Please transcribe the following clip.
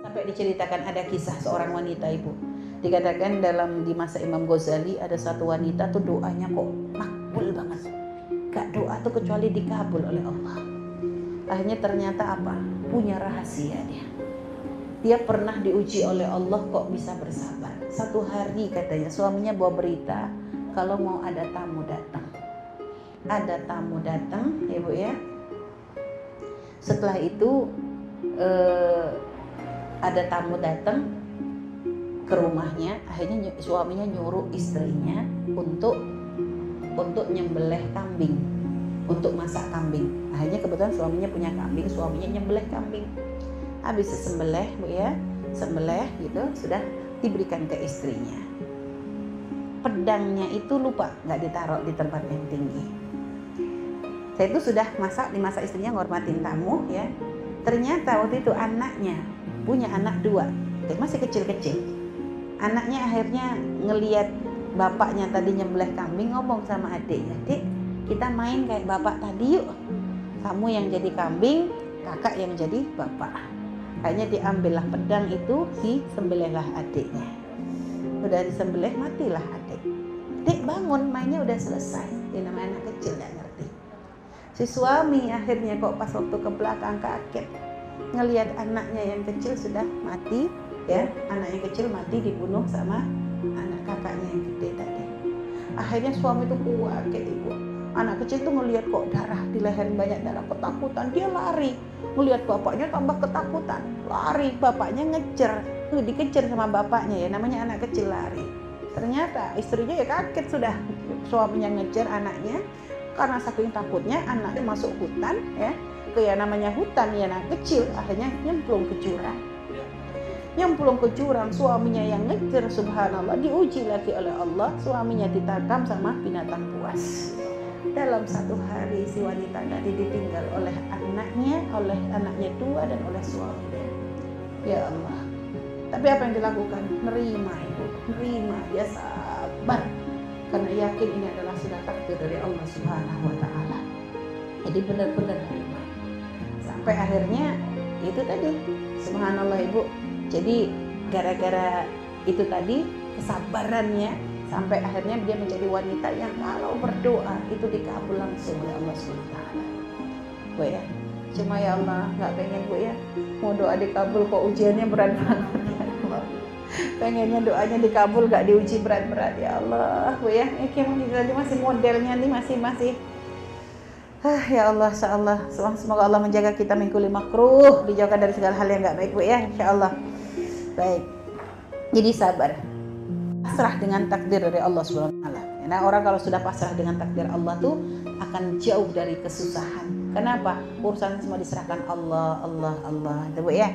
Sampai diceritakan ada kisah seorang wanita ibu. Dikatakan dalam di masa Imam Ghazali ada satu wanita tuh doanya kok makbul banget. Gak doa tuh kecuali dikabul oleh Allah. Akhirnya ternyata apa? Punya rahasia dia. Dia pernah diuji oleh Allah kok bisa bersabar. Satu hari katanya suaminya bawa berita kalau mau ada tamu datang. Ada tamu datang, ya bu ya. Setelah itu eh, ada tamu datang ke rumahnya, akhirnya suaminya nyuruh istrinya untuk untuk nyembelih kambing, untuk masak kambing. Akhirnya kebetulan suaminya punya kambing, suaminya nyembelih kambing. Habis sembelih, ya, sembelih gitu sudah diberikan ke istrinya. Pedangnya itu lupa nggak ditaruh di tempat yang tinggi. Saya itu sudah masak, dimasak istrinya ngormatin tamu ya. Ternyata waktu itu anaknya punya anak dua, masih kecil-kecil. Anaknya akhirnya ngeliat bapaknya tadi nyembelih kambing ngomong sama adiknya, adik kita main kayak bapak tadi yuk. Kamu yang jadi kambing, kakak yang jadi bapak. Akhirnya diambillah pedang itu, disembelihlah adiknya. Udah disembelih, matilah adik. Adik bangun, mainnya udah selesai. Dia namanya anak kecil, gak ngerti. Si suami akhirnya kok pas waktu ke belakang kaget. Ngelihat anaknya yang kecil sudah mati, ya anak yang kecil mati dibunuh sama anak kakaknya yang gede tadi. Akhirnya suami kuat kayak ibu anak kecil tuh ngelihat kok darah di leher banyak darah ketakutan dia lari ngelihat bapaknya tambah ketakutan lari bapaknya ngejar tuh dikejar sama bapaknya ya namanya anak kecil lari ternyata istrinya ya kaget sudah suaminya ngejar anaknya karena saking takutnya anaknya masuk hutan ya ke ya namanya hutan ya anak kecil akhirnya nyemplung ke jurang nyemplung ke jurang suaminya yang ngejar subhanallah diuji lagi oleh Allah suaminya ditakam sama binatang buas dalam satu hari si wanita tadi ditinggal oleh anaknya, oleh anaknya dua dan oleh suaminya. Ya Allah. Tapi apa yang dilakukan? Nerima ibu, nerima, dia sabar. Karena yakin ini adalah sudah takdir dari Allah Subhanahu wa taala. Jadi benar-benar nerima. Sampai akhirnya itu tadi subhanallah Ibu. Jadi gara-gara itu tadi kesabarannya sampai akhirnya dia menjadi wanita yang kalau berdoa itu dikabul langsung oleh Allah SWT bu ya cuma ya Allah nggak pengen bu ya mau doa dikabul kok ujiannya berat banget pengennya doanya dikabul gak diuji berat-berat ya Allah bu ya ini tadi masih modelnya nih masih masih Ah, ya Allah, Allah. Semoga Allah menjaga kita mengkuli makruh, dijauhkan dari segala hal yang nggak baik, Bu ya, insya Allah. Baik. Jadi sabar pasrah dengan takdir dari Allah Subhanahu wa. Nah, orang kalau sudah pasrah dengan takdir Allah tuh akan jauh dari kesusahan. Kenapa? Urusan semua diserahkan Allah, Allah, Allah. Itu Bu ya.